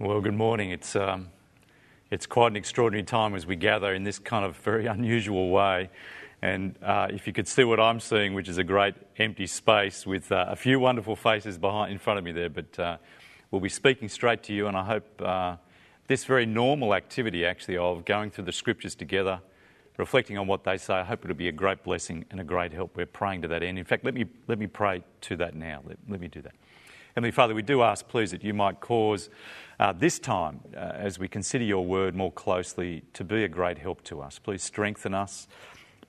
Well, good morning. It's, um, it's quite an extraordinary time as we gather in this kind of very unusual way. And uh, if you could see what I'm seeing, which is a great empty space with uh, a few wonderful faces behind, in front of me there, but uh, we'll be speaking straight to you. And I hope uh, this very normal activity, actually, of going through the scriptures together, reflecting on what they say, I hope it'll be a great blessing and a great help. We're praying to that end. In fact, let me, let me pray to that now. Let, let me do that. Heavenly Father, we do ask, please, that you might cause uh, this time, uh, as we consider your word more closely, to be a great help to us. Please strengthen us,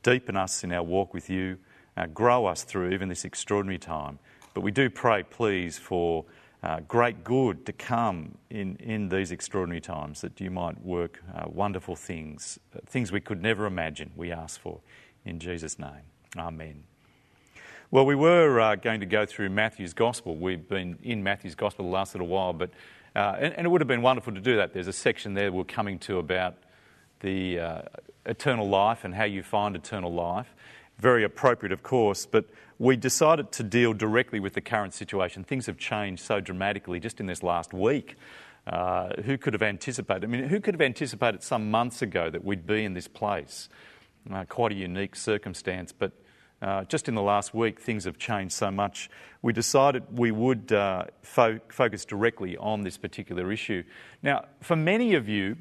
deepen us in our walk with you, uh, grow us through even this extraordinary time. But we do pray, please, for uh, great good to come in, in these extraordinary times, that you might work uh, wonderful things, uh, things we could never imagine, we ask for. In Jesus' name. Amen. Well, we were uh, going to go through Matthew's Gospel. We've been in Matthew's Gospel the last little while, but uh, and, and, it would have been wonderful to do that. There's a section there we're coming to about the uh, eternal life and how you find eternal life. Very appropriate, of course, but we decided to deal directly with the current situation. Things have changed so dramatically just in this last week. Uh, who could have anticipated? I mean, who could have anticipated some months ago that we'd be in this place? Uh, quite a unique circumstance, but uh, just in the last week, things have changed so much. We decided we would uh, fo- focus directly on this particular issue. Now, for many of you,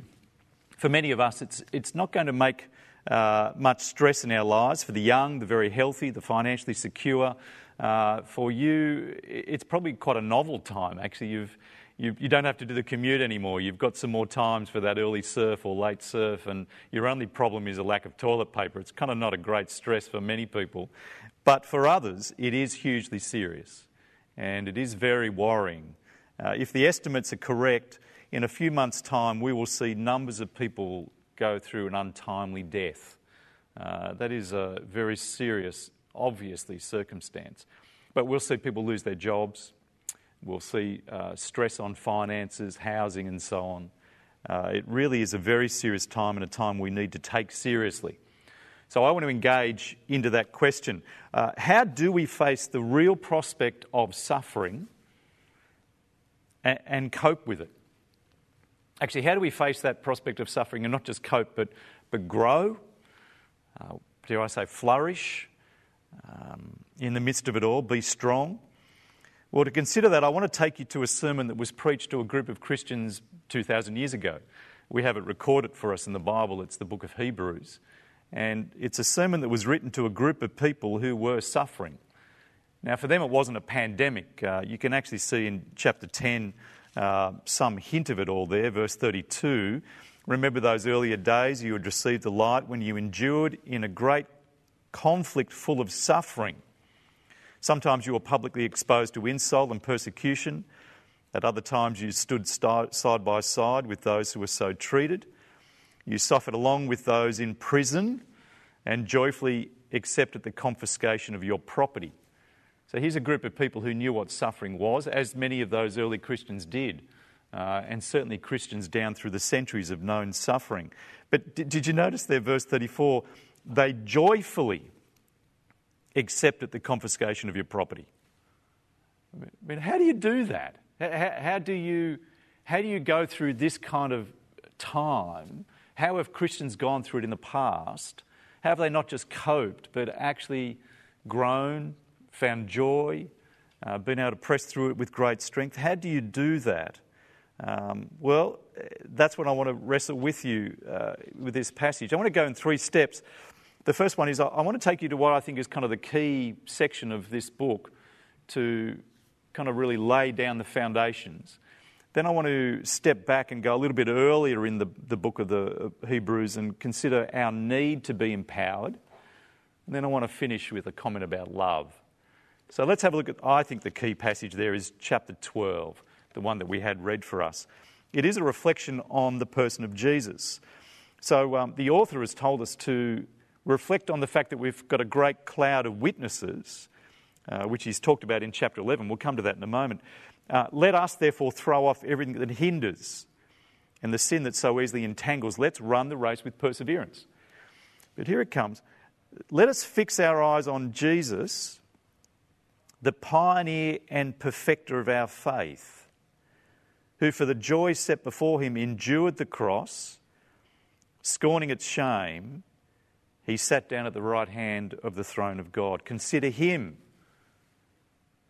for many of us, it's, it's not going to make uh, much stress in our lives. For the young, the very healthy, the financially secure, uh, for you, it's probably quite a novel time. Actually, you've you, you don't have to do the commute anymore. You've got some more times for that early surf or late surf, and your only problem is a lack of toilet paper. It's kind of not a great stress for many people. But for others, it is hugely serious and it is very worrying. Uh, if the estimates are correct, in a few months' time, we will see numbers of people go through an untimely death. Uh, that is a very serious, obviously, circumstance. But we'll see people lose their jobs. We'll see uh, stress on finances, housing, and so on. Uh, it really is a very serious time and a time we need to take seriously. So I want to engage into that question. Uh, how do we face the real prospect of suffering and, and, cope with it? Actually, how do we face that prospect of suffering and not just cope, but, but grow? Uh, dare I say, flourish um, in the midst of it all, be strong? Well, to consider that, I want to take you to a sermon that was preached to a group of Christians 2,000 years ago. We have it recorded for us in the Bible. It's the book of Hebrews. And it's a sermon that was written to a group of people who were suffering. Now, for them, it wasn't a pandemic. Uh, you can actually see in chapter 10 uh, some hint of it all there, verse 32. Remember those earlier days you had received the light when you endured in a great conflict full of suffering Sometimes you were publicly exposed to insult and persecution. At other times, you stood side by side with those who were so treated. You suffered along with those in prison and joyfully accepted the confiscation of your property. So here's a group of people who knew what suffering was, as many of those early Christians did. Uh, and certainly Christians down through the centuries have known suffering. But did, did you notice there, verse 34? They joyfully accepted the confiscation of your property. I mean, how do you do that? How, how, do you, how do you go through this kind of time? How have Christians gone through it in the past? How have they not just coped, but actually grown, found joy, uh, been able to press through it with great strength? How do you do that? Um, well, that's what I want to wrestle with you uh, with this passage. I want to go in three steps. The first one is I want to take you to what I think is kind of the key section of this book to kind of really lay down the foundations. Then I want to step back and go a little bit earlier in the, the book of the Hebrews and consider our need to be empowered. And then I want to finish with a comment about love. So let's have a look at, I think the key passage there is chapter 12, the one that we had read for us. It is a reflection on the person of Jesus. So um, the author has told us to reflect on the fact that we've got a great cloud of witnesses, uh, which he's talked about in chapter 11. We'll come to that in a moment. Uh, let us therefore throw off everything that hinders and the sin that so easily entangles. Let's run the race with perseverance. But here it comes. Let us fix our eyes on Jesus, the pioneer and perfecter of our faith. who for the joy set before him endured the cross, scorning its shame, he sat down at the right hand of the throne of God. Consider him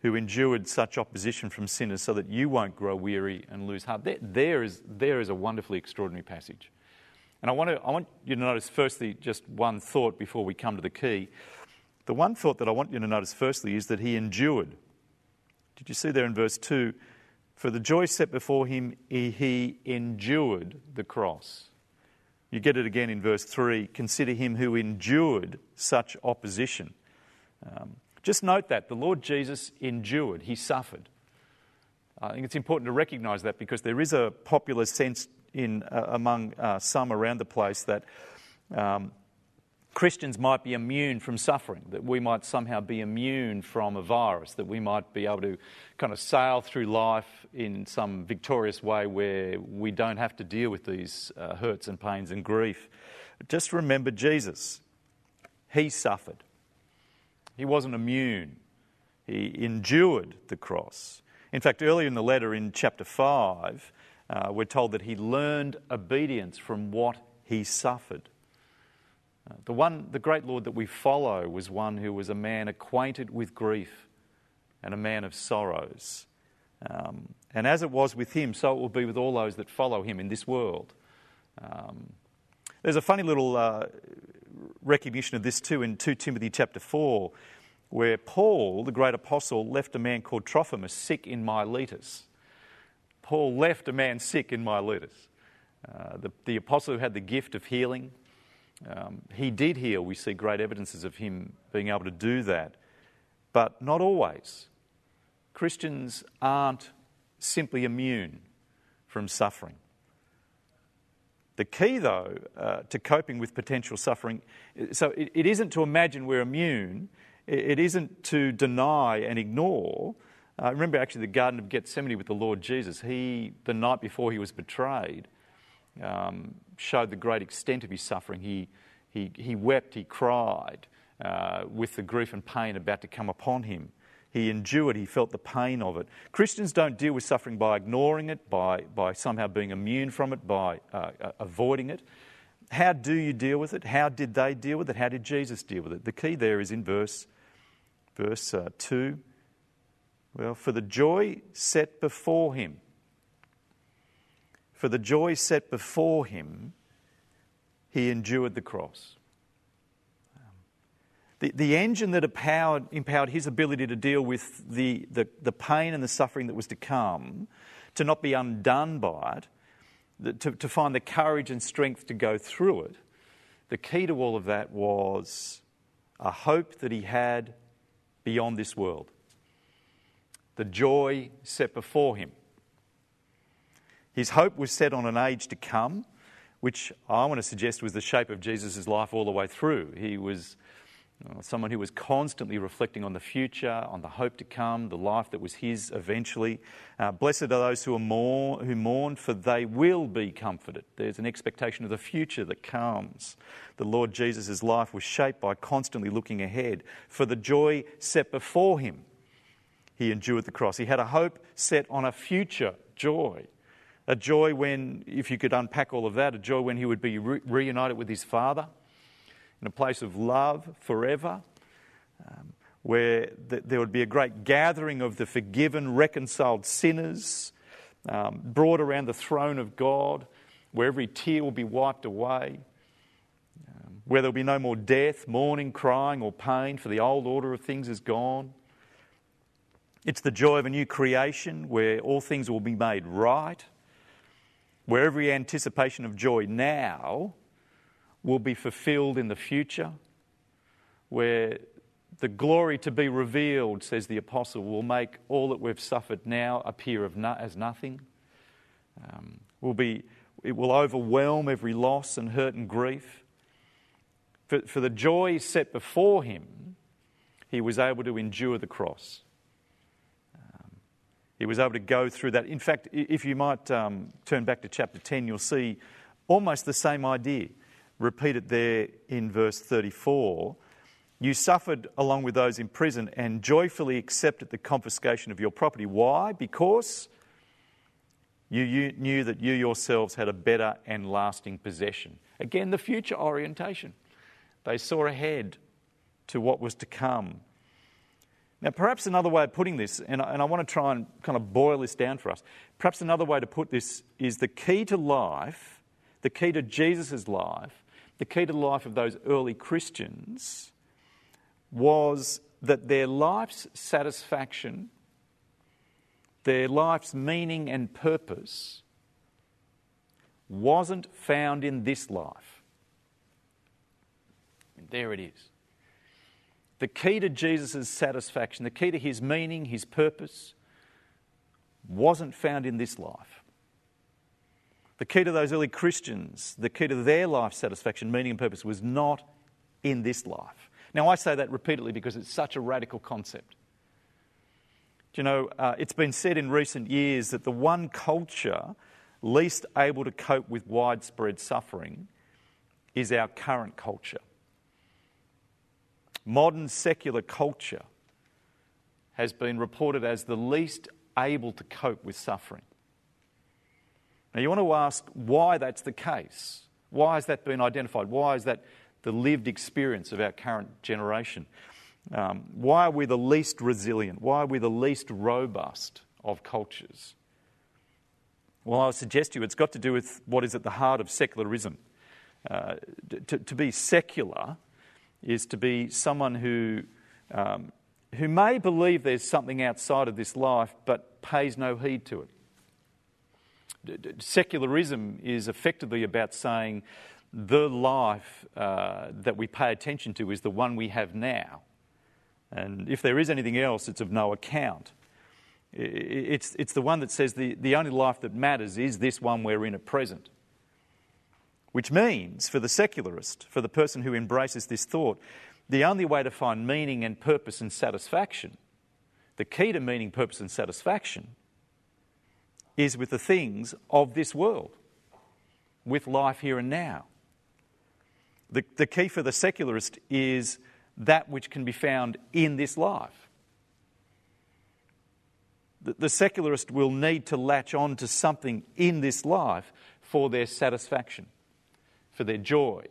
who endured such opposition from sinners so that you won't grow weary and lose heart. There, there, is, there is a wonderfully extraordinary passage. And I want, to, I want you to notice, firstly, just one thought before we come to the key. The one thought that I want you to notice, firstly, is that he endured. Did you see there in verse 2? For the joy set before him, he endured the cross. You get it again in verse 3 consider him who endured such opposition. Um, just note that the Lord Jesus endured, he suffered. I think it's important to recognize that because there is a popular sense in, uh, among uh, some around the place that um, Christians might be immune from suffering, that we might somehow be immune from a virus, that we might be able to kind of sail through life in some victorious way where we don't have to deal with these uh, hurts and pains and grief. Just remember Jesus. He suffered, he wasn't immune, he endured the cross. In fact, earlier in the letter in chapter 5, uh, we're told that he learned obedience from what he suffered. The, one, the great Lord that we follow was one who was a man acquainted with grief and a man of sorrows. Um, and as it was with him, so it will be with all those that follow him in this world. Um, there's a funny little uh, recognition of this too in 2 Timothy chapter 4, where Paul, the great apostle, left a man called Trophimus sick in Miletus. Paul left a man sick in Miletus. Uh, the, the apostle who had the gift of healing, um, he did heal. We see great evidences of him being able to do that, but not always. Christians aren't simply immune from suffering. The key, though, uh, to coping with potential suffering, so it, it isn't to imagine we're immune, it, it isn't to deny and ignore, uh, remember actually the Garden of Gethsemane with the Lord Jesus. He, the night before he was betrayed, um, showed the great extent of his suffering. He, he, he wept, he cried uh, with the grief and pain about to come upon him. He endured, he felt the pain of it. Christians don't deal with suffering by ignoring it, by, by somehow being immune from it, by uh, uh avoiding it. How do you deal with it? How did they deal with it? How did Jesus deal with it? The key there is in verse, verse uh, 2 well, for the joy set before him, for the joy set before him, he endured the cross. The, the engine that empowered, empowered his ability to deal with the, the, the pain and the suffering that was to come, to not be undone by it, to, to find the courage and strength to go through it, the key to all of that was a hope that he had beyond this world the joy set before him. His hope was set on an age to come, which I want to suggest was the shape of Jesus' life all the way through. He was uh, someone who was constantly reflecting on the future, on the hope to come, the life that was his eventually. Uh, blessed are those who, are mourn, who mourn, for they will be comforted. There's an expectation of the future that comes. The Lord Jesus' life was shaped by constantly looking ahead for the joy set before him he endured the cross. He had a hope set on a future joy. A joy when, if you could unpack all of that, a joy when he would be re- reunited with his Father in a place of love forever, um, where th- there would be a great gathering of the forgiven, reconciled sinners um, brought around the throne of God, where every tear will be wiped away, um, where there will be no more death, mourning, crying, or pain, for the old order of things is gone. It's the joy of a new creation where all things will be made right, where every anticipation of joy now will be fulfilled in the future, where the glory to be revealed, says the apostle, will make all that we've suffered now appear no, as nothing. Um, will be, it will overwhelm every loss and hurt and grief. For, for the joy set before him, he was able to endure the cross. He was able to go through that. In fact, if you might um, turn back to chapter 10, you'll see almost the same idea repeated there in verse 34. You suffered along with those in prison and joyfully accepted the confiscation of your property. Why? Because You, you knew that you yourselves had a better and lasting possession. Again, the future orientation. They saw ahead to what was to come. Now, perhaps another way of putting this, and I, and I want to try and kind of boil this down for us, perhaps another way to put this is the key to life, the key to Jesus' life, the key to the life of those early Christians was that their life's satisfaction, their life's meaning and purpose wasn't found in this life. And there it is. The key to Jesus' satisfaction, the key to his meaning, his purpose, wasn't found in this life. The key to those early Christians, the key to their life satisfaction, meaning, and purpose was not in this life. Now, I say that repeatedly because it's such a radical concept. Do you know, uh, it's been said in recent years that the one culture least able to cope with widespread suffering is our current culture. Modern secular culture has been reported as the least able to cope with suffering. Now, you want to ask why that's the case. Why has that been identified? Why is that the lived experience of our current generation? Um, why are we the least resilient? Why are we the least robust of cultures? Well, I would suggest to you it's got to do with what is at the heart of secularism. Uh, to, to, be secular is to be someone who, um, who may believe there's something outside of this life but pays no heed to it. Secularism is effectively about saying the life uh, that we pay attention to is the one we have now. And if there is anything else, it's of no account. It's, it's the one that says the, the only life that matters is this one we're in at present. Which means, for the secularist, for the person who embraces this thought, the only way to find meaning and purpose and satisfaction, the key to meaning, purpose, and satisfaction, is with the things of this world, with life here and now. The, the key for the secularist is that which can be found in this life. The, the secularist will need to latch on to something in this life for their satisfaction, for their joy,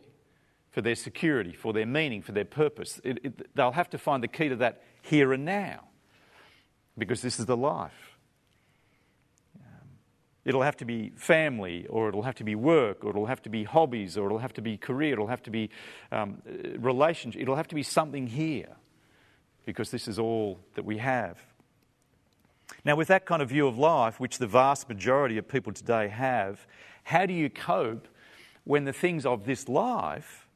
for their security, for their meaning, for their purpose. It, it, they'll have to find the key to that here and now because this is the life. It'll have to be family, or it'll have to be work, or it'll have to be hobbies, or it'll have to be career, it'll have to be um, relationship, it'll have to be something here because this is all that we have. Now, with that kind of view of life, which the vast majority of people today have, how do you cope when the things of this life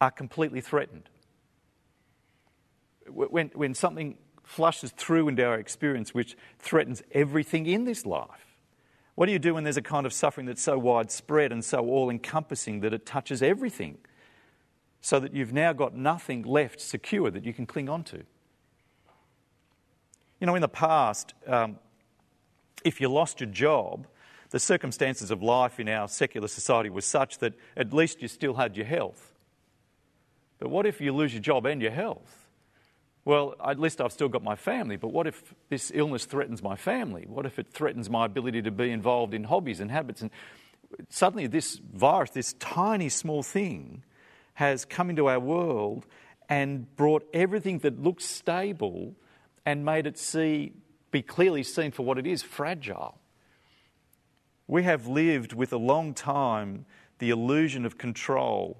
are completely threatened? When, when something flushes through into our experience which threatens everything in this life? What do you do when there's a kind of suffering that's so widespread and so all encompassing that it touches everything? So that you've now got nothing left secure that you can cling on to. You know, in the past, um, if you lost your job, the circumstances of life in our secular society were such that at least you still had your health. But what if you lose your job and your health? well, at least I've still got my family, but what if this illness threatens my family? What if it threatens my ability to be involved in hobbies and habits? And suddenly, this virus, this tiny small thing, has come into our world and brought everything that looks stable and made it see, be clearly seen for what it is fragile. We have lived with a long time the illusion of control.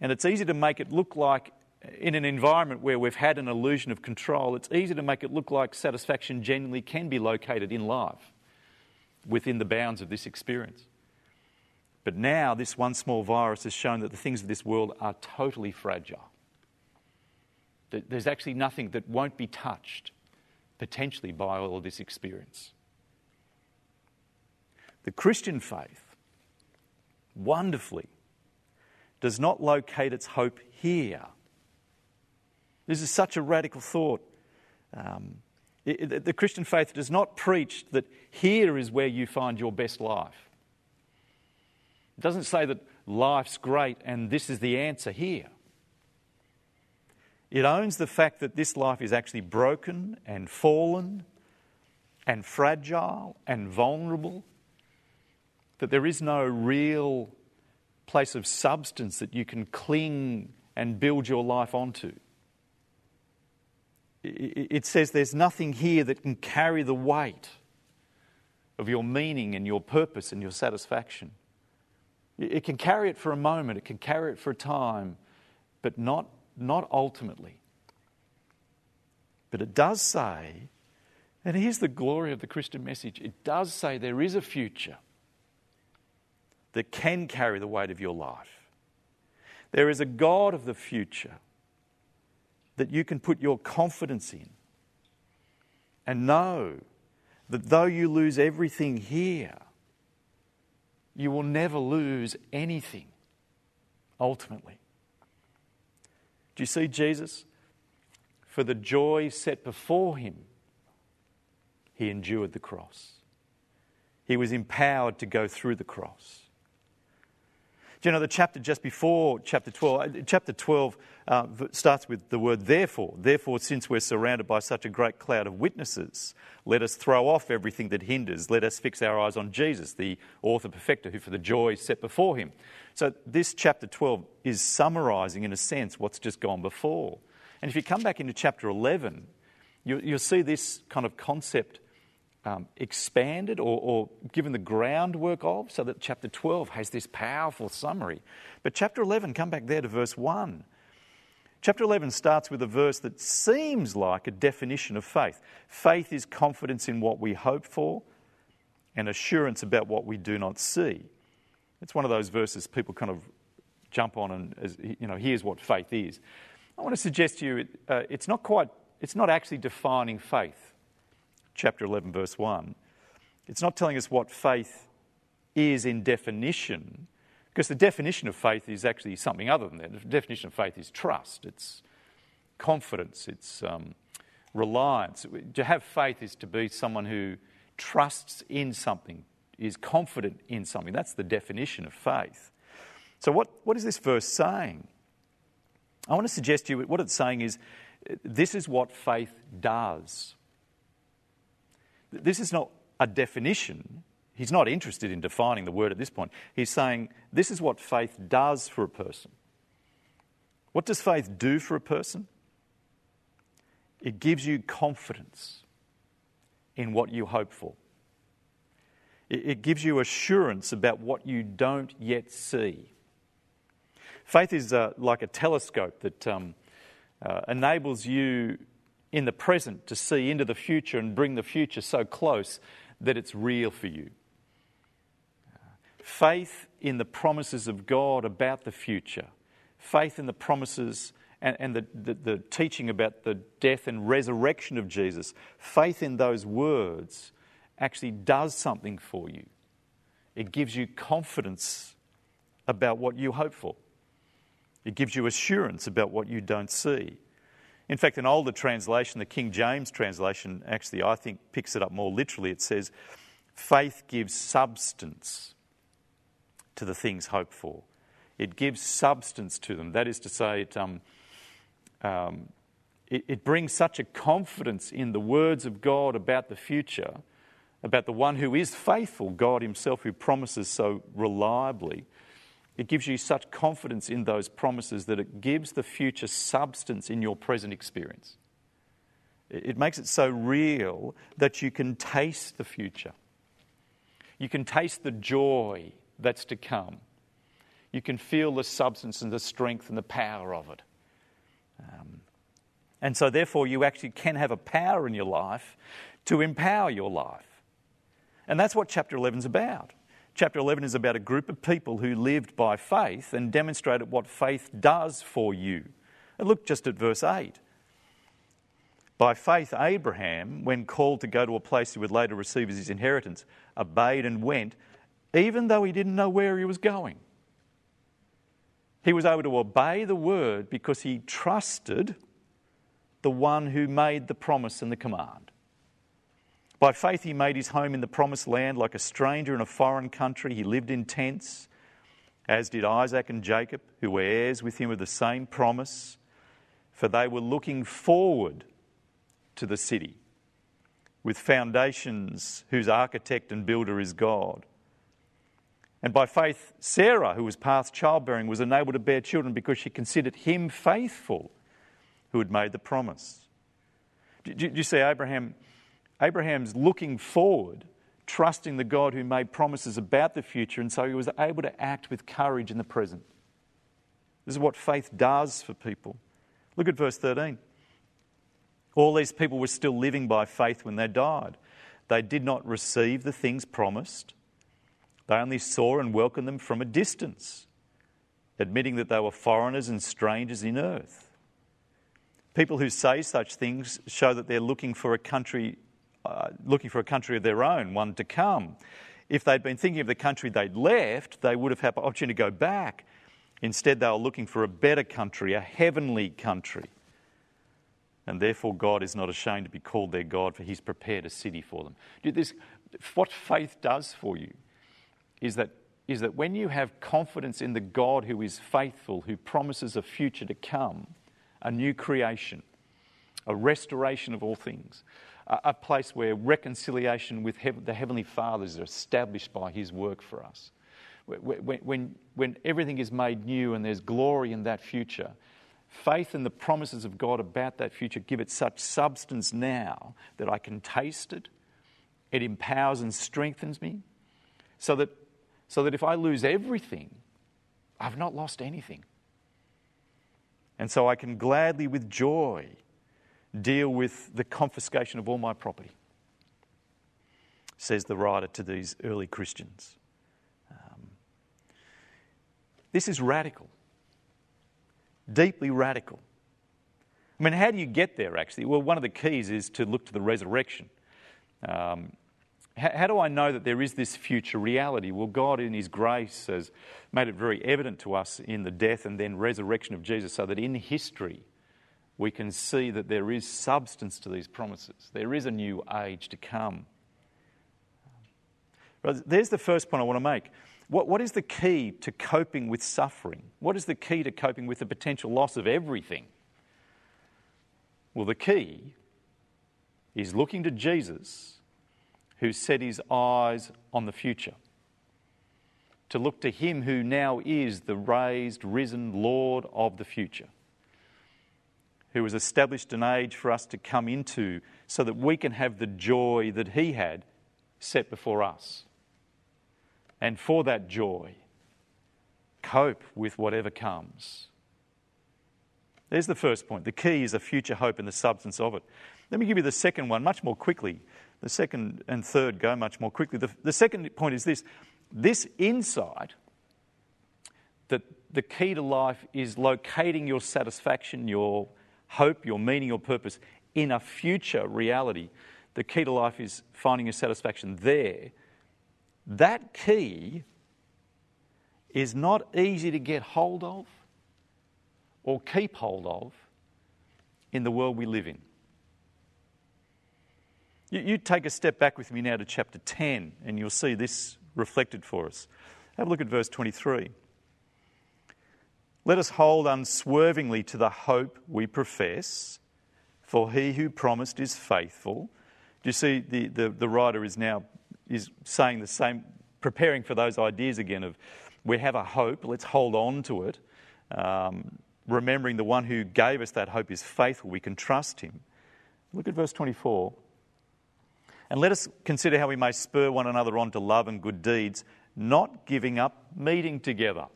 And it's easy to make it look like in an environment where we've had an illusion of control, it's easy to make it look like satisfaction genuinely can be located in life within the bounds of this experience. But now, this one small virus has shown that the things of this world are totally fragile. There's actually nothing that won't be touched potentially by all of this experience. The Christian faith, wonderfully, does not locate its hope here this is such a radical thought. Um, it, it, the Christian faith does not preach that here is where you find your best life. It doesn't say that life's great and this is the answer here. It owns the fact that this life is actually broken and fallen and fragile and vulnerable, that there is no real place of substance that you can cling and build your life onto. It says there's nothing here that can carry the weight of your meaning and your purpose and your satisfaction. It can carry it for a moment, it can carry it for a time, but not, not ultimately. But it does say, and here's the glory of the Christian message it does say there is a future that can carry the weight of your life. There is a God of the future that you can put your confidence in and know that though you lose everything here, you will never lose anything ultimately. Do you see Jesus? For the joy set before him, he endured the cross. He was empowered to go through the cross. Do you know the chapter just before chapter 12? Uh, chapter 12 uh, starts with the word therefore. Therefore, since we're surrounded by such a great cloud of witnesses, let us throw off everything that hinders. Let us fix our eyes on Jesus, the author perfecter, who for the joy set before him. So, this chapter 12 is summarizing, in a sense, what's just gone before. And if you come back into chapter 11, you, will see this kind of concept um, expanded or, or, given the groundwork of, so that chapter 12 has this powerful summary. But chapter 11, come back there to verse 1. Chapter 11 starts with a verse that seems like a definition of faith. Faith is confidence in what we hope for and assurance about what we do not see. It's one of those verses people kind of jump on and, you know, here's what faith is. I want to suggest to you uh, it's not quite, it's not actually defining faith chapter 11, verse 1. It's not telling us what faith is in definition, because the definition of faith is actually something other than that. The definition of faith is trust, it's confidence, it's um, reliance. To have faith is to be someone who trusts in something, is confident in something. That's the definition of faith. So, what, what is this verse saying? I want to suggest to you what it's saying is this is what faith does. This is not a definition. He's not interested in defining the word at this point. He's saying this is what faith does for a person. What does faith do for a person? It gives you confidence in what you hope for. It gives you assurance about what you don't yet see. Faith is uh, like a telescope that um, uh, enables you in the present to see into the future and bring the future so close that it's real for you. Faith in the promises of God about the future, faith in the promises and, and the, the, the teaching about the death and resurrection of Jesus, faith in those words actually does something for you. It gives you confidence about what you hope for. It gives you assurance about what you don't see. In fact, an older translation, the King James translation, actually, I think, picks it up more literally. It says, Faith gives substance to the things hoped for. It gives substance to them. That is to say, it, um, um, it, it brings such a confidence in the words of God about the future, about the one who is faithful, God Himself, who promises so reliably it gives you such confidence in those promises that it gives the future substance in your present experience. It makes it so real that you can taste the future. You can taste the joy that's to come. You can feel the substance and the strength and the power of it. Um, and so, therefore, you actually can have a power in your life to empower your life. And that's what chapter 11 is about. Chapter 11 is about a group of people who lived by faith and demonstrated what faith does for you. And look just at verse 8. By faith, Abraham, when called to go to a place he would later receive as his inheritance, obeyed and went, even though he didn't know where he was going. He was able to obey the word because he trusted the one who made the promise and the command. By faith, he made his home in the promised land like a stranger in a foreign country. He lived in tents, as did Isaac and Jacob, who were heirs with him of the same promise, for they were looking forward to the city with foundations whose architect and builder is God. And by faith, Sarah, who was past childbearing, was enabled to bear children because she considered him faithful who had made the promise. Do you see Abraham? Abraham's looking forward, trusting the God who made promises about the future, and so he was able to act with courage in the present. This is what faith does for people. Look at verse 13. All these people were still living by faith when they died. They did not receive the things promised, they only saw and welcomed them from a distance, admitting that they were foreigners and strangers in earth. People who say such things show that they're looking for a country, uh, looking for a country of their own, one to come. If they'd been thinking of the country they'd left, they would have had the opportunity to go back. Instead, they were looking for a better country, a heavenly country. And therefore, God is not ashamed to be called their God, for He's prepared a city for them. This, what faith does for you is that, is that when you have confidence in the God who is faithful, who promises a future to come, a new creation, a restoration of all things, a, place where reconciliation with the Heavenly Father is established by His work for us. When, when, when everything is made new and there's glory in that future, faith and the promises of God about that future give it such substance now that I can taste it. It empowers and strengthens me so that, so that if I lose everything, I've not lost anything. And so I can gladly, with joy, deal with the confiscation of all my property, says the writer to these early Christians. Um, this is radical deeply radical. I mean, how do you get there actually? Well, one of the keys is to look to the resurrection. Um, how, how, do I know that there is this future reality? Well, God, in His grace, has made it very evident to us in the death and then resurrection of Jesus, so that in history we can see that there is substance to these promises. There is a new age to come. There's the first point I want to make. What, what is the key to coping with suffering? What is the key to coping with the potential loss of everything? Well, the key is looking to Jesus, who set his eyes on the future. To look to him who now is the raised, risen Lord of the future, who has established an age for us to come into so that we can have the joy that he had set before us and for that joy, cope with whatever comes. There's the first point. The key is a future hope and the substance of it. Let me give you the second one much more quickly. The second and third go much more quickly. The, the second point is this this insight that the key to life is locating your satisfaction, your hope, your meaning, your purpose in a future reality. The key to life is finding your satisfaction there that key is not easy to get hold of or keep hold of in the world we live in. You, you, take a step back with me now to chapter 10, and you'll see this reflected for us. Have a look at verse 23. Let us hold unswervingly to the hope we profess, for he who promised is faithful. Do you see the, the, the writer is now is saying the same, preparing for those ideas again of we have a hope, let's hold on to it. Um, remembering the one who gave us that hope is faithful, we can trust him. Look at verse 24. And let us consider how we may spur one another on to love and good deeds, not giving up meeting together,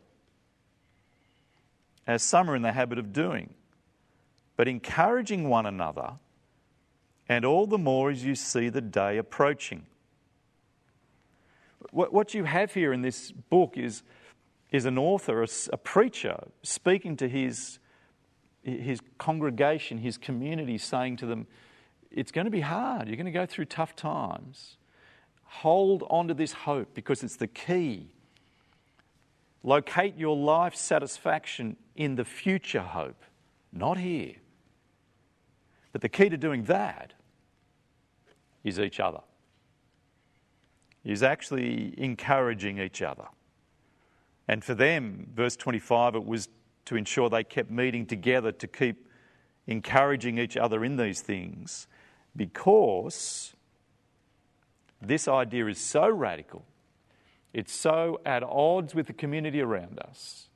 as some are in the habit of doing, but encouraging one another, and all the more as you see the day approaching. What you have here in this book is, is an author, a, preacher, speaking to his, his congregation, his community, saying to them, It's going to be hard. You're going to go through tough times. Hold on to this hope because it's the key. Locate your life satisfaction in the future hope, not here. But the key to doing that is each other is actually encouraging each other. And for them, verse 25, it was to ensure they kept meeting together to keep encouraging each other in these things because this idea is so radical, it's so at odds with the community around us,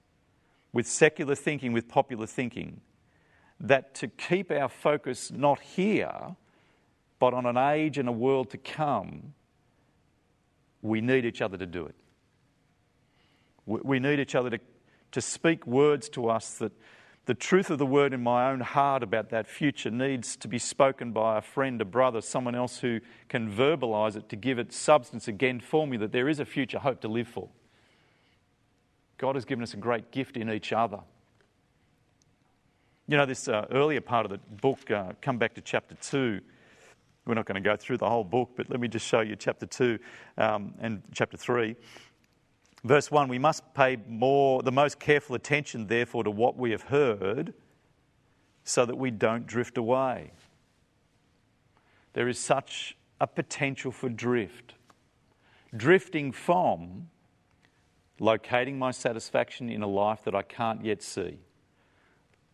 with secular thinking, with popular thinking, that to keep our focus not here, but on an age and a world to come, we need each other to do it. We need each other to, to speak words to us that the truth of the word in my own heart about that future needs to be spoken by a friend, a brother, someone else who can verbalize it to give it substance again for me that there is a future hope to live for. God has given us a great gift in each other. You know, this uh, earlier part of the book, uh, come back to chapter 2. We're not going to go through the whole book, but let me just show you chapter 2 um, and chapter 3. Verse 1 We must pay more, the most careful attention, therefore, to what we have heard so that we don't drift away. There is such a potential for drift. Drifting from locating my satisfaction in a life that I can't yet see,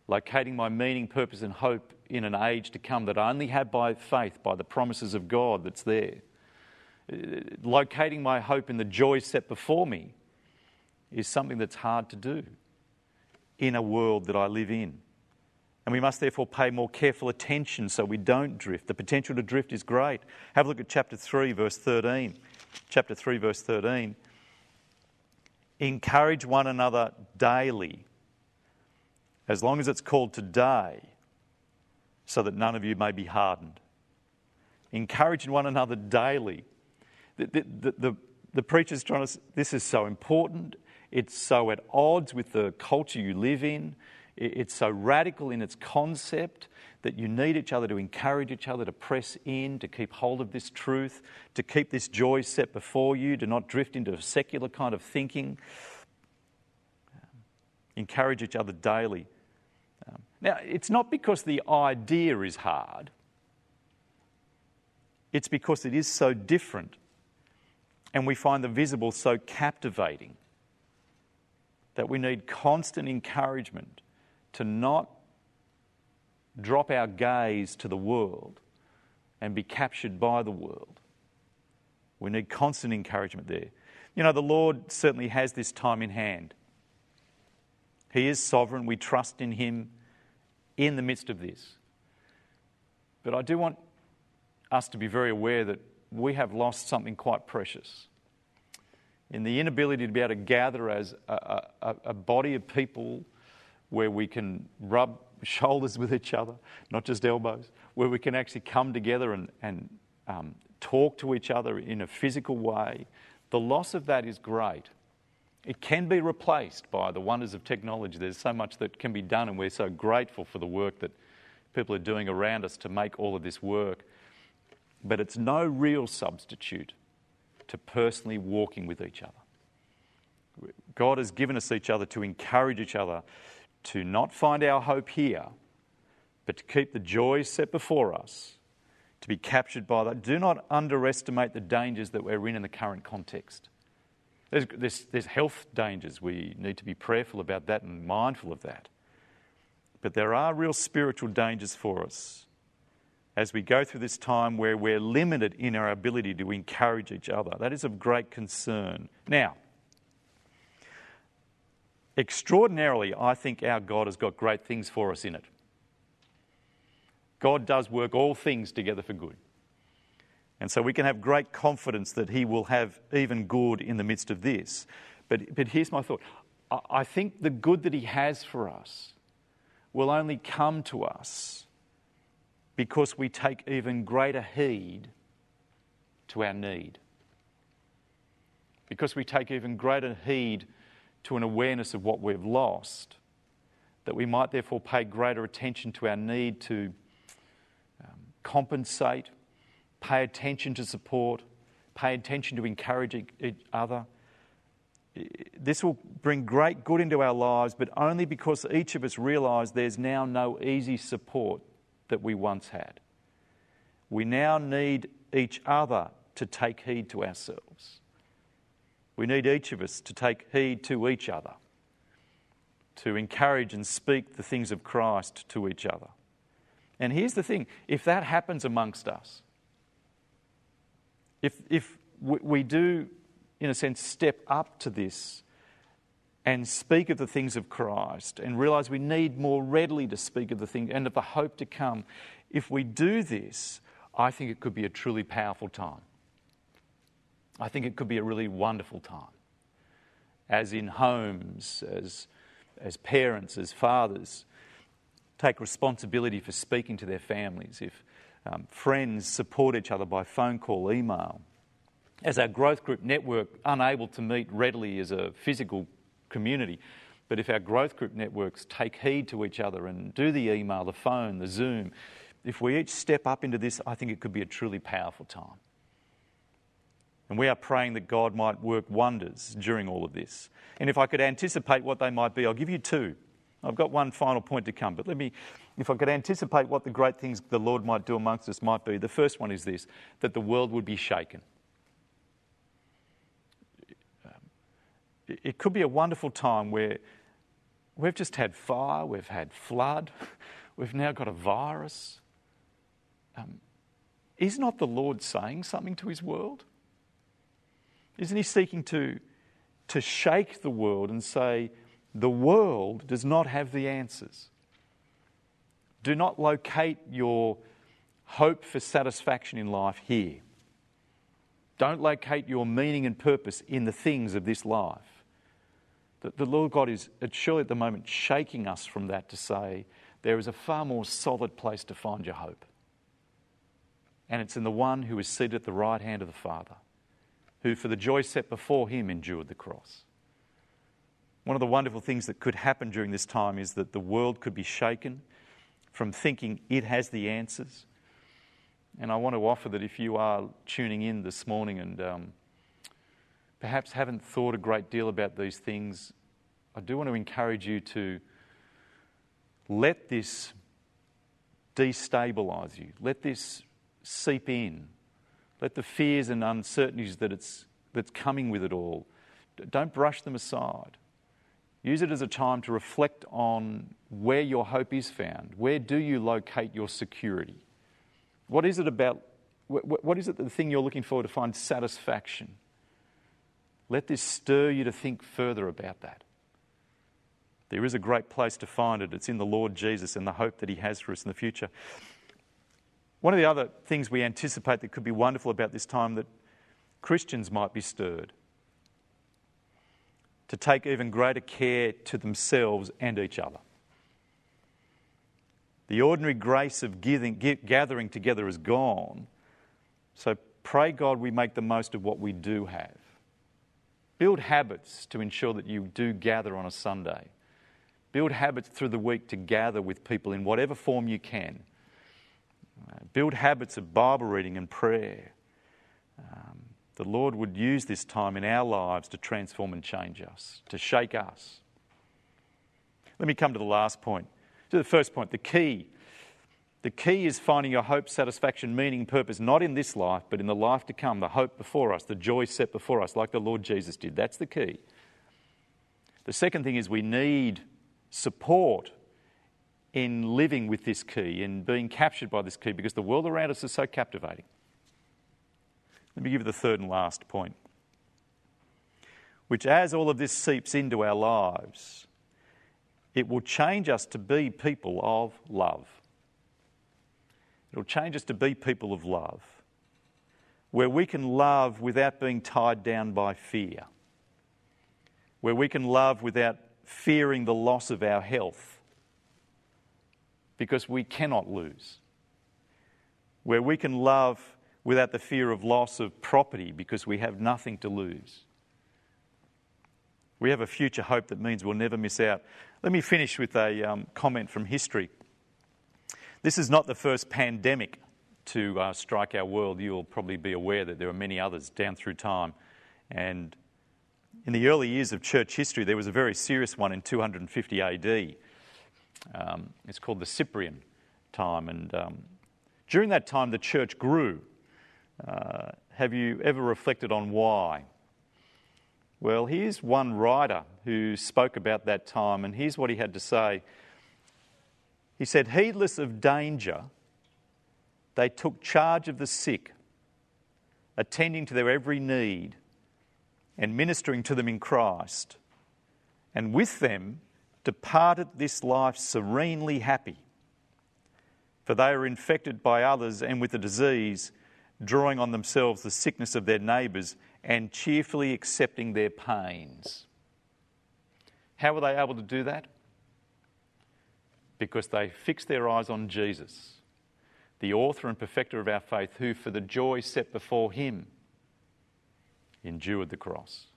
locating my meaning, purpose, and hope in an age to come that I only have by faith, by the promises of God that's there locating my hope in the joy set before me is something that's hard to do in a world that I live in. And we must therefore pay more careful attention so we don't drift. The potential to drift is great. Have a look at chapter 3, verse 13. Chapter 3, verse 13. Encourage one another daily, as long as it's called today, so that none of you may be hardened. Encouraging one another daily. The, the, the, the preacher's trying to, this is so important. It's so at odds with the culture you live in. It's so radical in its concept that you need each other to encourage each other to press in, to keep hold of this truth, to keep this joy set before you, to not drift into a secular kind of thinking. Encourage each other daily. Um, now, it's not because the idea is hard, it's because it is so different and we find the visible so captivating that we need constant encouragement to not drop our gaze to the world and be captured by the world. We need constant encouragement there. You know, the Lord certainly has this time in hand. He is sovereign. We trust in Him in the midst of this. But I do want us to be very aware that we have lost something quite precious. In the inability to be able to gather as a, a, a body of people where we can rub shoulders with each other, not just elbows, where we can actually come together and, and um, talk to each other in a physical way, the loss of that is great. It can be replaced by the wonders of technology. There's so much that can be done, and we're so grateful for the work that people are doing around us to make all of this work but it's no real substitute to personally walking with each other. God has given us each other to encourage each other to not find our hope here, but to keep the joys set before us, to be captured by that. Do not underestimate the dangers that we're in in the current context. There's, there's, there's health dangers. We need to be prayerful about that and mindful of that. But there are real spiritual dangers for us as we go through this time where we're limited in our ability to encourage each other. That is of great concern. Now, extraordinarily, I think our God has got great things for us in it. God does work all things together for good. And so we can have great confidence that He will have even good in the midst of this. But, but here's my thought I think the good that He has for us will only come to us because we take even greater heed to our need. Because we take even greater heed to an awareness of what we've lost, that we might therefore pay greater attention to our need to um, compensate, pay attention to support, pay attention to encourage each other. This will bring great good into our lives, but only because each of us realise there's now no easy support that we once had. We now need each other to take heed to ourselves. We need each of us to take heed to each other, to encourage and speak the things of Christ to each other. And here's the thing if that happens amongst us, If, if we do, in a sense, step up to this and speak of the things of Christ and realize we need more readily to speak of the thing and of the hope to come, if we do this, I think it could be a truly powerful time. I think it could be a really wonderful time. As in homes, as, as parents, as fathers, take responsibility for speaking to their families. If um, friends support each other by phone call, email. As our growth group network, unable to meet readily as a physical community, but if our growth group networks take heed to each other and do the email, the phone, the Zoom, if we each step up into this, I think it could be a truly powerful time. And we are praying that God might work wonders during all of this. And if I could anticipate what they might be, I'll give you two. I've got one final point to come, but let me, if I could anticipate what the great things the Lord might do amongst us might be, the first one is this that the world would be shaken. It could be a wonderful time where we've just had fire, we've had flood, we've now got a virus. Um, is not the Lord saying something to his world? Isn't he seeking to, to shake the world and say, the world does not have the answers? Do not locate your hope for satisfaction in life here. Don't locate your meaning and purpose in the things of this life. The, the Lord God is surely at the moment shaking us from that to say there is a far more solid place to find your hope. And it's in the one who is seated at the right hand of the Father who, for the joy set before him, endured the cross. One of the wonderful things that could happen during this time is that the world could be shaken from thinking it has the answers. And I want to offer that if you are tuning in this morning and um, perhaps haven't thought a great deal about these things, I do want to encourage you to let this destabilize you, let this seep in let the fears and uncertainties that it's, that's coming with it all, don't brush them aside. Use it as a time to reflect on where your hope is found. Where do you locate your security? What is it about? What is it the thing you're looking for to find satisfaction? Let this stir you to think further about that. There is a great place to find it. It's in the Lord Jesus and the hope that He has for us in the future. One of the other things we anticipate that could be wonderful about this time that Christians might be stirred to take even greater care to themselves and each other. The ordinary grace of gathering together is gone, so pray God we make the most of what we do have. Build habits to ensure that you do gather on a Sunday. Build habits through the week to gather with people in whatever form you can build habits of Bible reading and prayer. Um, the Lord would use this time in our lives to transform and change us, to shake us. Let me come to the last point. To the first point, the key. The key is finding your hope, satisfaction, meaning, purpose, not in this life, but in the life to come, the hope before us, the joy set before us, like the Lord Jesus did. That's the key. The second thing is we need support in living with this key and being captured by this key because the world around us is so captivating. Let me give you the third and last point, which, as all of this seeps into our lives, it will change us to be people of love. It will change us to be people of love, where we can love without being tied down by fear, where we can love without fearing the loss of our health because we cannot lose. Where we can love without the fear of loss of property because we have nothing to lose. We have a future hope that means we'll never miss out. Let me finish with a um, comment from history. This is not the first pandemic to uh, strike our world. You'll probably be aware that there are many others down through time. And in the early years of church history, there was a very serious one in 250 AD um, it's called the Cyprian time. And um, during that time, the church grew. Uh, have you ever reflected on why? Well, here's one writer who spoke about that time, and here's what he had to say. He said, Heedless of danger, they took charge of the sick, attending to their every need and ministering to them in Christ, and with them departed this life serenely happy. For they were infected by others and with the disease, drawing on themselves the sickness of their neighbours and cheerfully accepting their pains. How were they able to do that? Because they fixed their eyes on Jesus, the author and perfecter of our faith, who, for the joy set before him, endured the cross.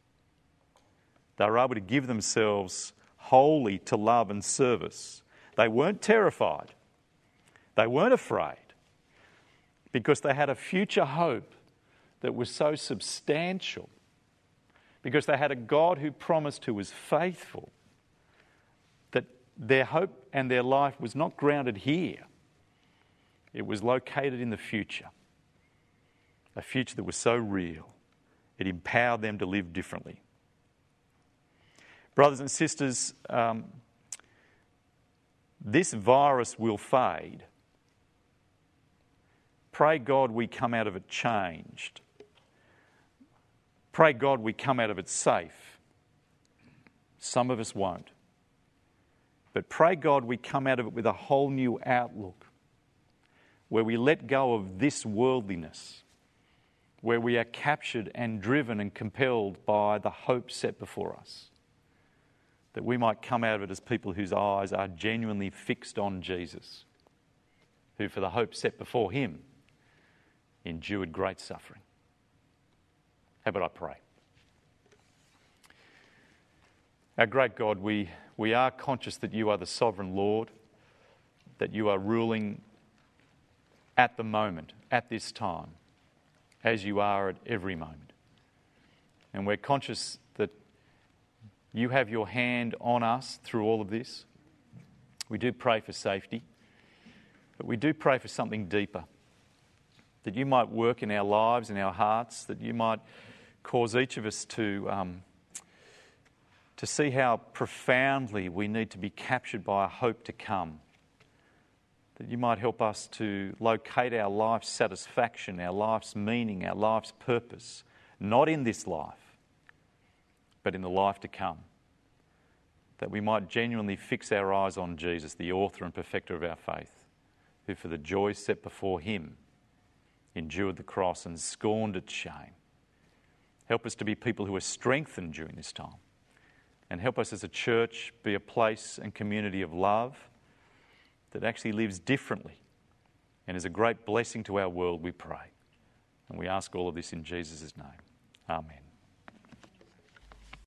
They were able to give themselves wholly to love and service. They weren't terrified, they weren't afraid, because they had a future hope that was so substantial, because they had a God who promised who was faithful, that their hope and their life was not grounded here, it was located in the future. A future that was so real, it empowered them to live differently. Brothers and sisters, um, this virus will fade. Pray God we come out of it changed. Pray God we come out of it safe. Some of us won't. But pray God we come out of it with a whole new outlook where we let go of this worldliness, where we are captured and driven and compelled by the hope set before us that we might come out of it as people whose eyes are genuinely fixed on Jesus, who, for the hope set before him, endured great suffering. How about I pray? Our great God, we, we are conscious that you are the sovereign Lord, that you are ruling at the moment, at this time, as you are at every moment. And we're conscious you have your hand on us through all of this. We do pray for safety, but we do pray for something deeper. That you might work in our lives, in our hearts, that you might cause each of us to, um, to see how profoundly we need to be captured by a hope to come. That you might help us to locate our life's satisfaction, our life's meaning, our life's purpose, not in this life, but in the life to come. That we might genuinely fix our eyes on Jesus, the author and perfecter of our faith, who for the joy set before him endured the cross and scorned its shame. Help us to be people who are strengthened during this time. And help us as a church be a place and community of love that actually lives differently and is a great blessing to our world, we pray. And we ask all of this in Jesus' name. Amen.